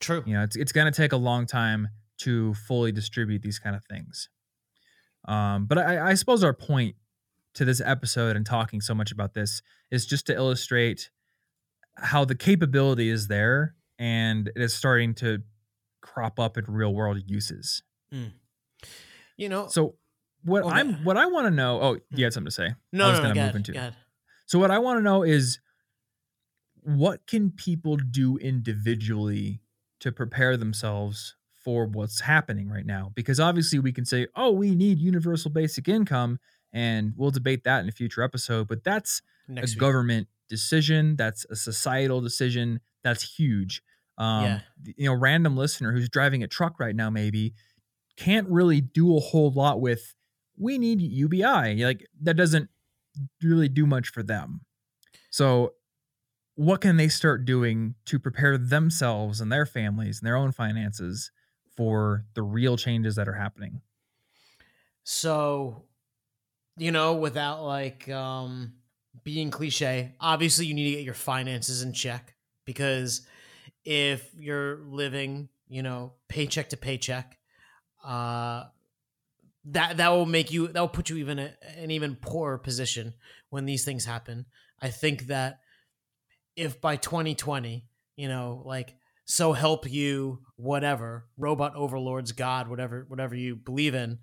true. You know, it's it's gonna take a long time to fully distribute these kind of things. Um, but I, I suppose our point to this episode and talking so much about this is just to illustrate how the capability is there and it is starting to crop up in real world uses. Hmm. You know, So what oh, Okay. I'm what I want to know. Oh, hmm. you had something to say. no, I was no, no, gonna go move into- go. So what I want to know is what can people do individually to prepare themselves for what's happening right now? Because obviously we can say, "Oh, we need universal basic income," and we'll debate that in a future episode, but that's Next a week. government decision, that's a societal decision, that's huge. Um Yeah. you know, random listener who's driving a truck right now maybe can't really do a whole lot with we need UBI. Like that doesn't really do much for them. So, what can they start doing to prepare themselves and their families and their own finances for the real changes that are happening? So, you know, without like um being cliche, obviously you need to get your finances in check because if you're living, you know, paycheck to paycheck, uh that that will make you that will put you even a, an even poorer position when these things happen. I think that if by 2020, you know, like so help you whatever, robot overlords, God, whatever whatever you believe in,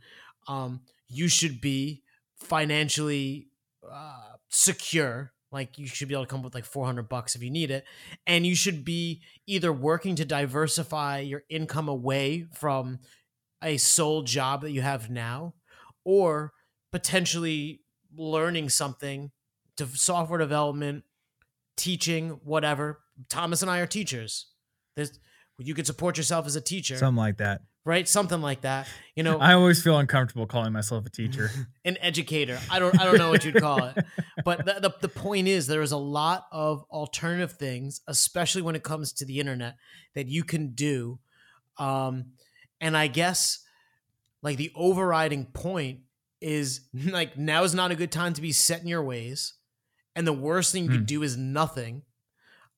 um, you should be financially uh, secure. Like you should be able to come up with like 400 bucks if you need it. And you should be either working to diversify your income away from a sole job that you have now or potentially learning something to software development, teaching, whatever. Thomas and I are teachers. There's, you could support yourself as a teacher, Something like that. Right? Something like that. You know, I always feel uncomfortable calling myself a teacher. an educator. I don't I don't know what you'd call it. But the, the, the point is there is a lot of alternative things, especially when it comes to the internet, that you can do. Um, and I guess like the overriding point is like now is not a good time to be set in your ways. And the worst thing you Hmm. could do is nothing.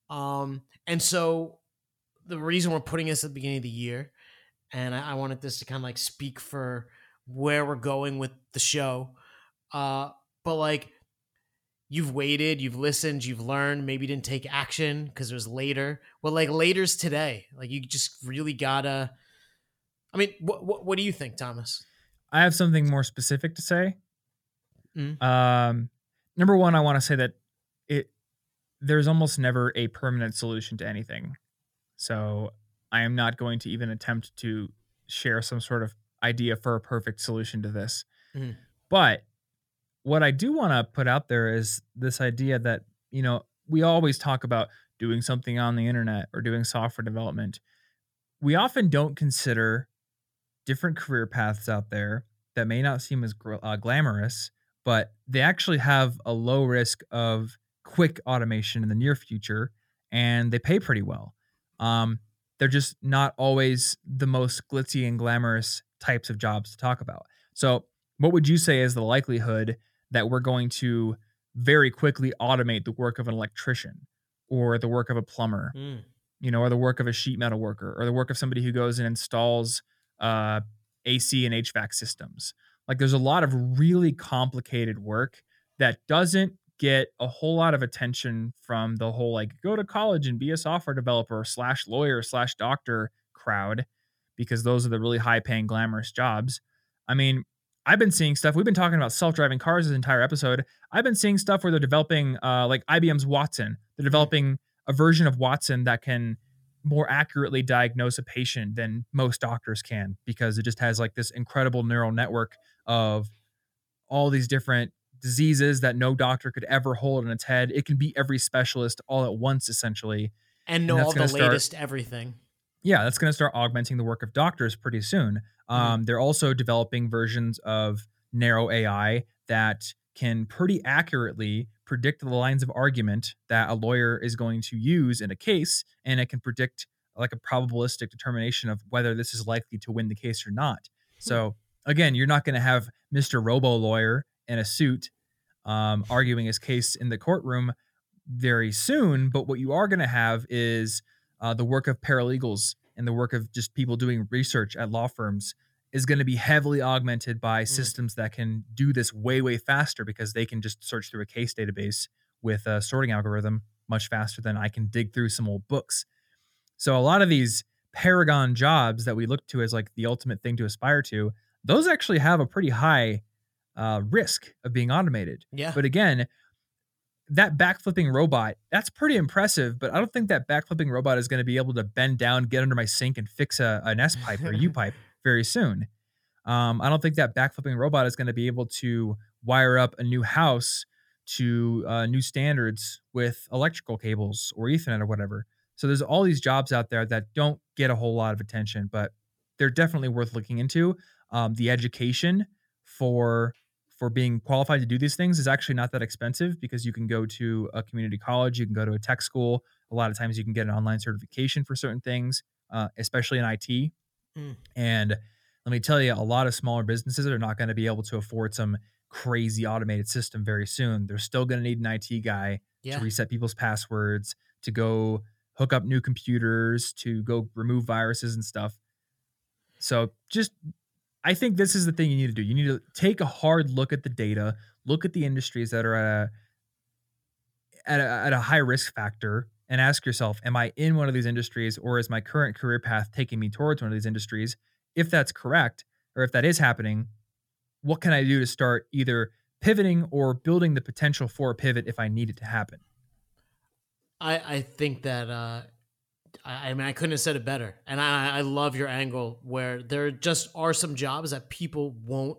Um, and so the reason we're putting this at the beginning of the year, and I, I wanted this to kind of like speak for where we're going with the show. Uh, but like you've waited, you've listened, you've learned, maybe didn't take action because it was later. Well, like later's today. Like you just really gotta. I mean, what what, what do you think, Thomas? I have something more specific to say. Mm. Um, number one, I want to say that it there's almost never a permanent solution to anything. So I am not going to even attempt to share some sort of idea for a perfect solution to this. Mhm. But what I do want to put out there is this idea that, you know, we always talk about doing something on the internet or doing software development. We often don't consider different career paths out there that may not seem as uh, glamorous, but they actually have a low risk of quick automation in the near future and they pay pretty well. Um, they're just not always the most glitzy and glamorous types of jobs to talk about. So, what would you say is the likelihood that we're going to very quickly automate the work of an electrician or the work of a plumber, Mm. you know, or the work of a sheet metal worker or the work of somebody who goes and installs uh, AC and HVAC systems? Like, there's a lot of really complicated work that doesn't get a whole lot of attention from the whole like go to college and be a software developer slash lawyer slash doctor crowd because those are the really high paying glamorous jobs. I mean i've been seeing stuff we've been talking about self-driving cars this entire episode. I've been seeing stuff where they're developing uh, like ibm's watson. They're developing a version of watson that can more accurately diagnose a patient than most doctors can because it just has like this incredible neural network of all these different diseases that no doctor could ever hold in its head. It can be every specialist all at once, essentially. And know that's all the start- latest everything. Yeah, that's going to start augmenting the work of doctors pretty soon. Um, They're also developing versions of narrow AI that can pretty accurately predict the lines of argument that a lawyer is going to use in a case, and it can predict like a probabilistic determination of whether this is likely to win the case or not. So again, you're not going to have Mr. Robo lawyer in a suit um, arguing his case in the courtroom very soon. But what you are going to have is uh, the work of paralegals and the work of just people doing research at law firms is going to be heavily augmented by systems that can do this way way faster because they can just search through a case database with a sorting algorithm much faster than I can dig through some old books. So a lot of these paragon jobs that we look to as like the ultimate thing to aspire to, those actually have a pretty high uh, risk of being automated. Yeah. But again, that backflipping robot, that's pretty impressive, but I don't think that backflipping robot is going to be able to bend down, get under my sink, and fix a, an S pipe or U pipe very soon. Um, I don't think that backflipping robot is going to be able to wire up a new house to uh, new standards with electrical cables or Ethernet or whatever. So there's all these jobs out there that don't get a whole lot of attention, but they're definitely worth looking into. Um, the education for for being qualified to do these things is actually not that expensive because you can go to a community college, you can go to a tech school. A lot of times you can get an online certification for certain things, uh, especially in IT. Mm. And let me tell you, a lot of smaller businesses are not going to be able to afford some crazy automated system very soon. They're still going to need an IT guy Yeah. to reset people's passwords, to go hook up new computers, to go remove viruses and stuff. So just I think this is the thing you need to do. You need to take a hard look at the data, look at the industries that are at a at a, at a high risk factor and ask yourself, am I in one of these industries or is my current career path taking me towards one of these industries? If that's correct, or if that is happening, what can I do to start either pivoting or building the potential for a pivot if I need it to happen? I, I think that uh, I, mean I couldn't have said it better, and I, I love your angle where there just are some jobs that people won't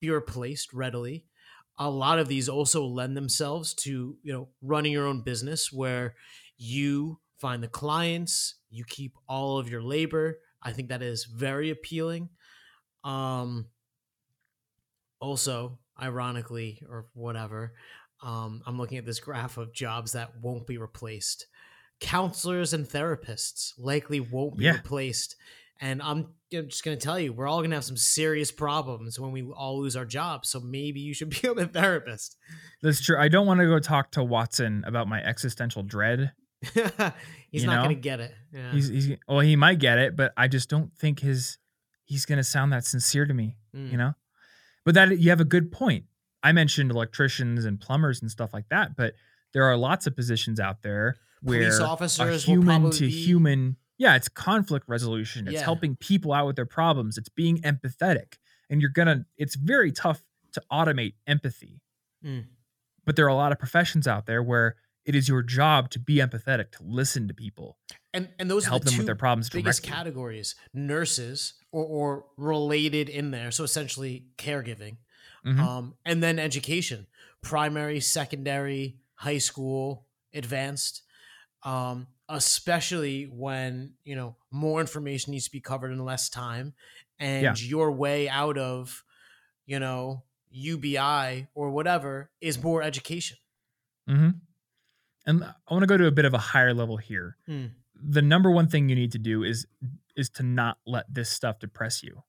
be replaced readily. A lot of these also lend themselves to you know running your own business where you find the clients, you keep all of your labor. I think that is very appealing. Um, also, ironically or whatever, um, I'm looking at this graph of jobs that won't be replaced. Counselors and therapists likely won't be Yeah. replaced. And I'm I'm just going to tell you, we're all going to have some serious problems when we all lose our jobs. So maybe you should become a therapist. That's true. I don't want to go talk to Watson about my existential dread. He's You not going to get it. Yeah. He's, he's well, he might get it, but I just don't think his he's gonna sound that sincere to me. Mm. You know, but that you have a good point. I mentioned electricians and plumbers and stuff like that, but there are lots of positions out there where Police officers human to be- human, yeah, it's conflict resolution. It's Yeah. helping people out with their problems. It's being empathetic, and you're gonna. It's very tough to automate empathy. Mm. But there are a lot of professions out there where it is your job to be empathetic, to listen to people, and and those help the them with their problems biggest directly. categories: nurses or, or related in there. So essentially, caregiving, Mhm. um, and then education: primary, secondary, high school, advanced. Um, especially when you know more information needs to be covered in less time, and Yeah. your way out of, you know, UBI or whatever is more education. Mm-hmm. And I want to go to a bit of a higher level here. Mm. The number one thing you need to do is is to not let this stuff depress you.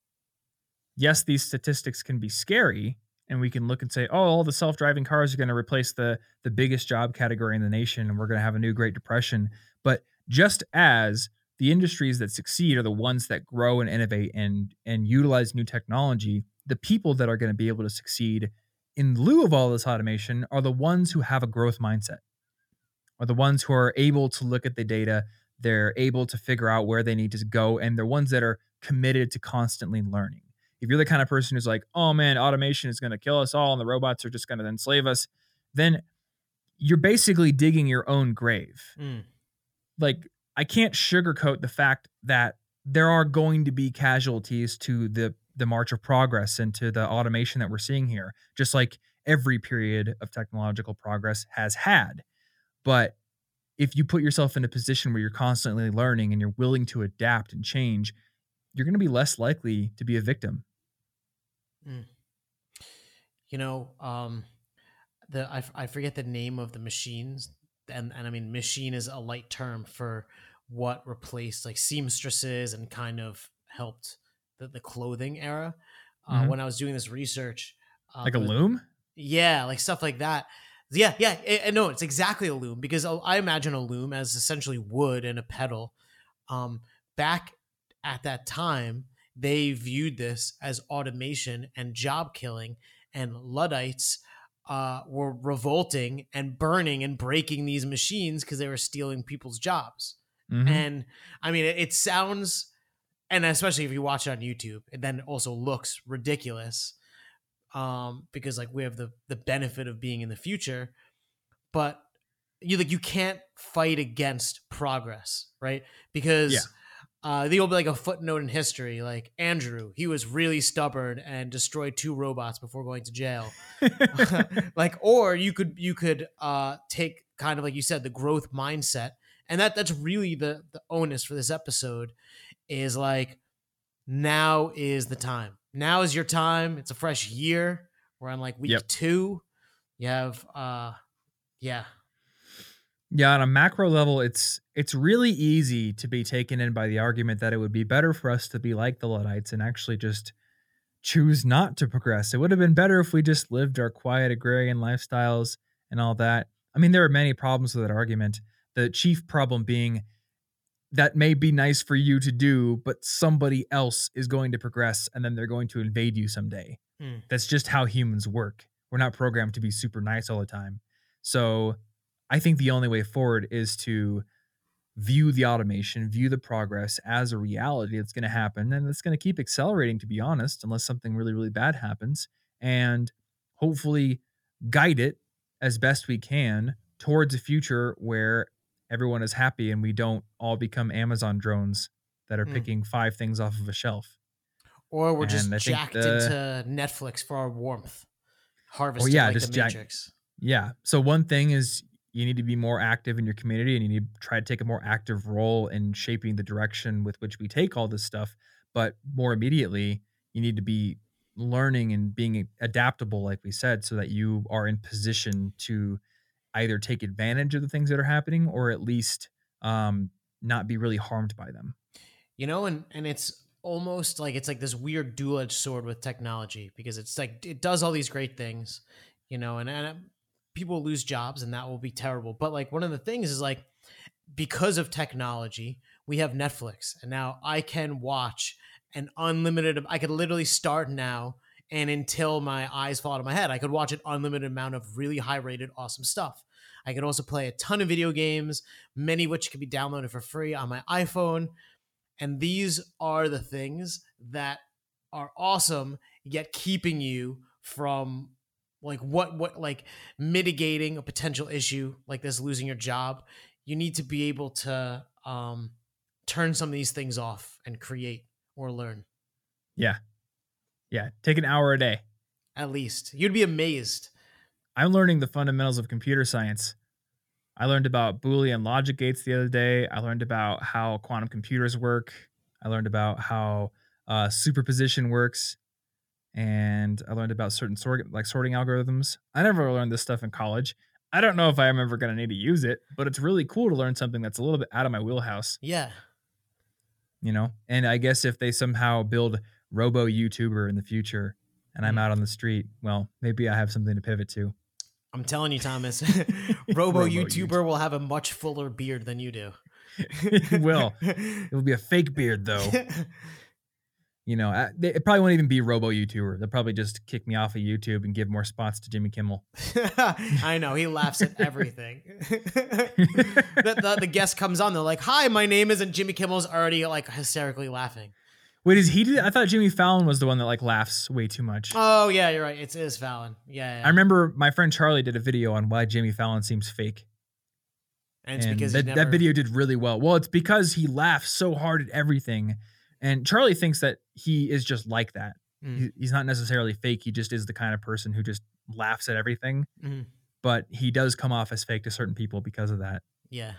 Yes, these statistics can be scary, and we can look and say, "Oh, all the self-driving cars are going to replace the the biggest job category in the nation, and we're going to have a new Great Depression." But just as the industries that succeed are the ones that grow and innovate and and utilize new technology, the people that are going to be able to succeed in lieu of all this automation are the ones who have a growth mindset are the ones who are able to look at the data they're able to figure out where they need to go and they're ones that are committed to constantly learning if you're the kind of person who's like oh man automation is going to kill us all and the robots are just going to enslave us then you're basically digging your own grave Mm. like I can't sugarcoat the fact that there are going to be casualties to the the march of progress and to the automation that we're seeing here, just like every period of technological progress has had. But if you put yourself in a position where you're constantly learning and you're willing to adapt and change, you're going to be less likely to be a victim. You know um the I, f- I forget the name of the machines and and i mean machine is a light term for what replaced like seamstresses and kind of helped the, the clothing era uh, Mhm. when i was doing this research uh, Like a loom? yeah like stuff like that yeah yeah it, it- no it's exactly a loom because I- i imagine a loom as essentially wood and a pedal um back at that time they viewed this as automation and job killing and luddites uh, were revolting and burning and breaking these machines because they were stealing people's jobs Mhm. and i mean it, it sounds and especially if you watch it on youtube it then also looks ridiculous um because like we have the the benefit of being in the future but you like you can't fight against progress right because Yeah. Uh there'll be like a footnote in history like andrew he was really stubborn and destroyed two robots before going to jail. Like or you could you could uh take kind of like you said the growth mindset and that that's really the the onus for this episode is like now is the time. Now is your time. It's a fresh year. We're on like week Yep. two. You have uh yeah Yeah, on a macro level, it's it's really easy to be taken in by the argument that it would be better for us to be like the Luddites and actually just choose not to progress. It would have been better if we just lived our quiet agrarian lifestyles and all that. I mean, there are many problems with that argument. The chief problem being that may be nice for you to do, but somebody else is going to progress and then they're going to invade you someday. Hmm. That's just how humans work. We're not programmed to be super nice all the time. So I think the only way forward is to view the automation, view the progress as a reality that's going to happen. And it's going to keep accelerating, to be honest, unless something really, really bad happens. And hopefully guide it as best we can towards a future where everyone is happy and we don't all become Amazon drones that are Mm. picking five things off of a shelf. or we're just And I jacked the- into netflix for our warmth harvesting yeah, like just the jack- matrix Yeah. So one thing is you need to be more active in your community and you need to try to take a more active role in shaping the direction with which we take all this stuff. But more immediately, you need to be learning and being adaptable, like we said, so that you are in position to either take advantage of the things that are happening or at least um, not be really harmed by them. you know and and it's almost like it's like this weird dual-edged sword with technology because it's like it does all these great things you know and, and people lose jobs and that will be terrible. But like one of the things is like because of technology we have netflix and now i can watch an unlimited i could literally start now and until my eyes fall out of my head i could watch an unlimited amount of really high rated awesome stuff. I could also play a ton of video games many which can be downloaded for free on my iphone. And these are the things that are awesome, yet keeping you from like what what like mitigating a potential issue like this losing your job you need to be able to um turn some of these things off and create or learn Yeah. Yeah. Take an hour a day. at least you'd be amazed I'm learning the fundamentals of computer science. I learned about Boolean logic gates the other day. I learned about how quantum computers work. I learned about how uh, superposition works, and I learned about certain sort like sorting algorithms. I never learned this stuff in college. I don't know if I'm ever going to need to use it, but it's really cool to learn something that's a little bit out of my wheelhouse, yeah you know. And I guess if they somehow build Robo YouTuber in the future, and I'm Mm. out on the street, well, maybe I have something to pivot to. i'm telling you thomas robo Robo youtuber will have a much fuller beard than you do He will. It will be a fake beard though. You know, I- they- it probably won't even be Robo YouTuber. They'll probably just kick me off of YouTube and give more spots to Jimmy Kimmel. I know he laughs at everything. the, the, the guest comes on, they're like, "Hi, my name isn't Jimmy Kimmel's." Already like hysterically laughing. Wait, is he? Did, I thought Jimmy Fallon was the one that like laughs way too much. Oh yeah, you're right. It's is Fallon. Yeah, yeah. I remember my friend Charlie did a video on why Jimmy Fallon seems fake, and it's and because that, he that video did really well. Well, it's because he laughs so hard at everything, and Charlie thinks that he is just like that. Mm. He, he's not necessarily fake. He just is the kind of person who just laughs at everything. Mhm. But he does come off as fake to certain people because of that. Yeah,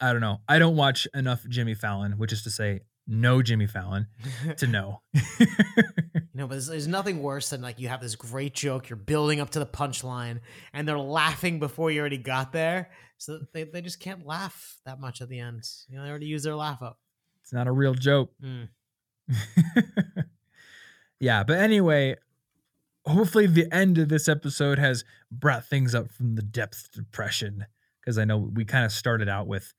I don't know. I don't watch enough Jimmy Fallon, which is to say, no Jimmy Fallon, to know. you know, but there's, there's nothing worse than like you have this great joke, you're building up to the punchline, and they're laughing before you already got there, so they they just can't laugh that much at the end. You know, they already use their laugh up. It's not a real joke. Mm. yeah, but anyway, hopefully the end of this episode has brought things up from the depth depression because I know we kind of started out with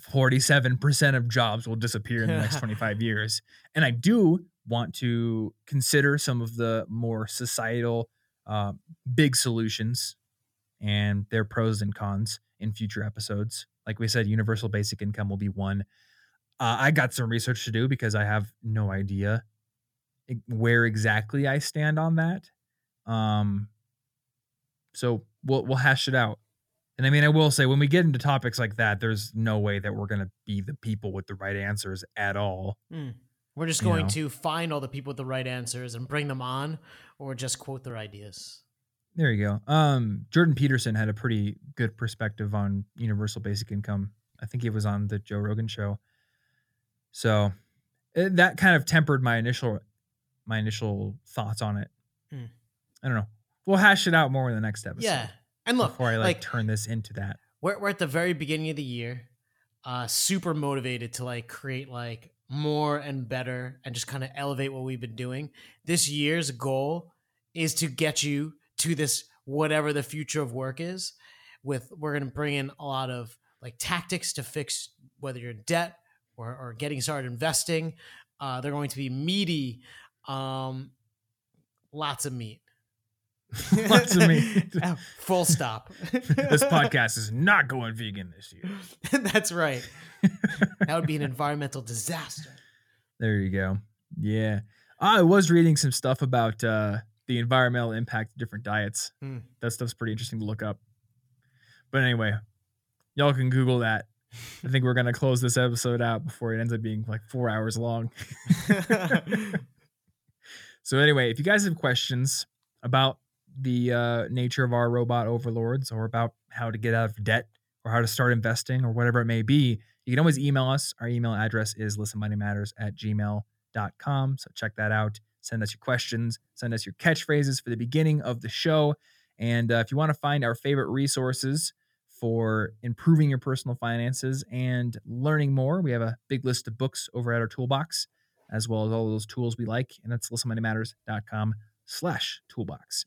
47% of jobs will disappear in the next 25 years. And I do want to consider some of the more societal uh, big solutions and their pros and cons in future episodes. Like we said, universal basic income will be one. Uh, I got some research to do because I have no idea where exactly I stand on that. Um, so we'll we'll hash it out. And I mean, I will say when we get into topics like that, there's no way that we're gonna be the people with the right answers at all. We're just You going know. to find all the people with the right answers and bring them on, or just quote their ideas. There you go. Um, Jordan Peterson had a pretty good perspective on universal basic income. I think he was on the Joe Rogan show. So eh, that kind of tempered my initial my initial thoughts on it. Hmm. I don't know. We'll hash it out more in the next episode. Yeah, and look, before I like, like turn this into that. we're we're at the very beginning of the year, uh, super motivated to like create like more and better and just kind of elevate what we've been doing. This year's goal is to get you to this whatever the future of work is. With we're gonna bring in a lot of like tactics to fix whether you're in debt or, or getting started investing. Uh, they're going to be meaty, um, lots of meat. Lots of meat. Full stop. this podcast is not going vegan this year. That's right. that would be an environmental disaster. There you go. Yeah. I was reading some stuff about uh, the environmental impact of different diets. Hmm. That stuff's pretty interesting to look up. But anyway, y'all can Google that. I think we're going to close this episode out before it ends up being like four hours long. So anyway, if you guys have questions about the uh, nature of our robot overlords or about how to get out of debt or how to start investing or whatever it may be, you can always email us. Our email address is listenmoneymatters at gmail.com. So check that out. Send us your questions. Send us your catchphrases for the beginning of the show. And uh, if you want to find our favorite resources for improving your personal finances and learning more, we have a big list of books over at our toolbox as well as all those tools we like. And that's listenmoneymatters.com slash toolbox.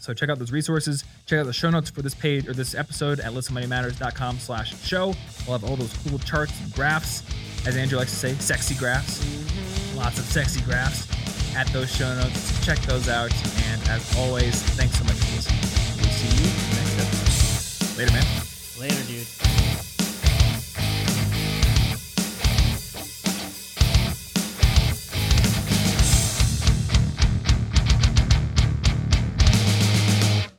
So check out those resources. Check out the show notes for this page or this episode at listenmoneymatters.com slash show. We'll have all those cool charts and graphs. As Andrew likes to say, sexy graphs. Mm-hmm. Lots of sexy graphs at those show notes. Check those out. And as always, thanks so much for listening. We'll see you. Later, man. Later, dude.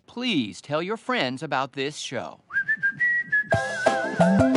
please tell your friends about this show.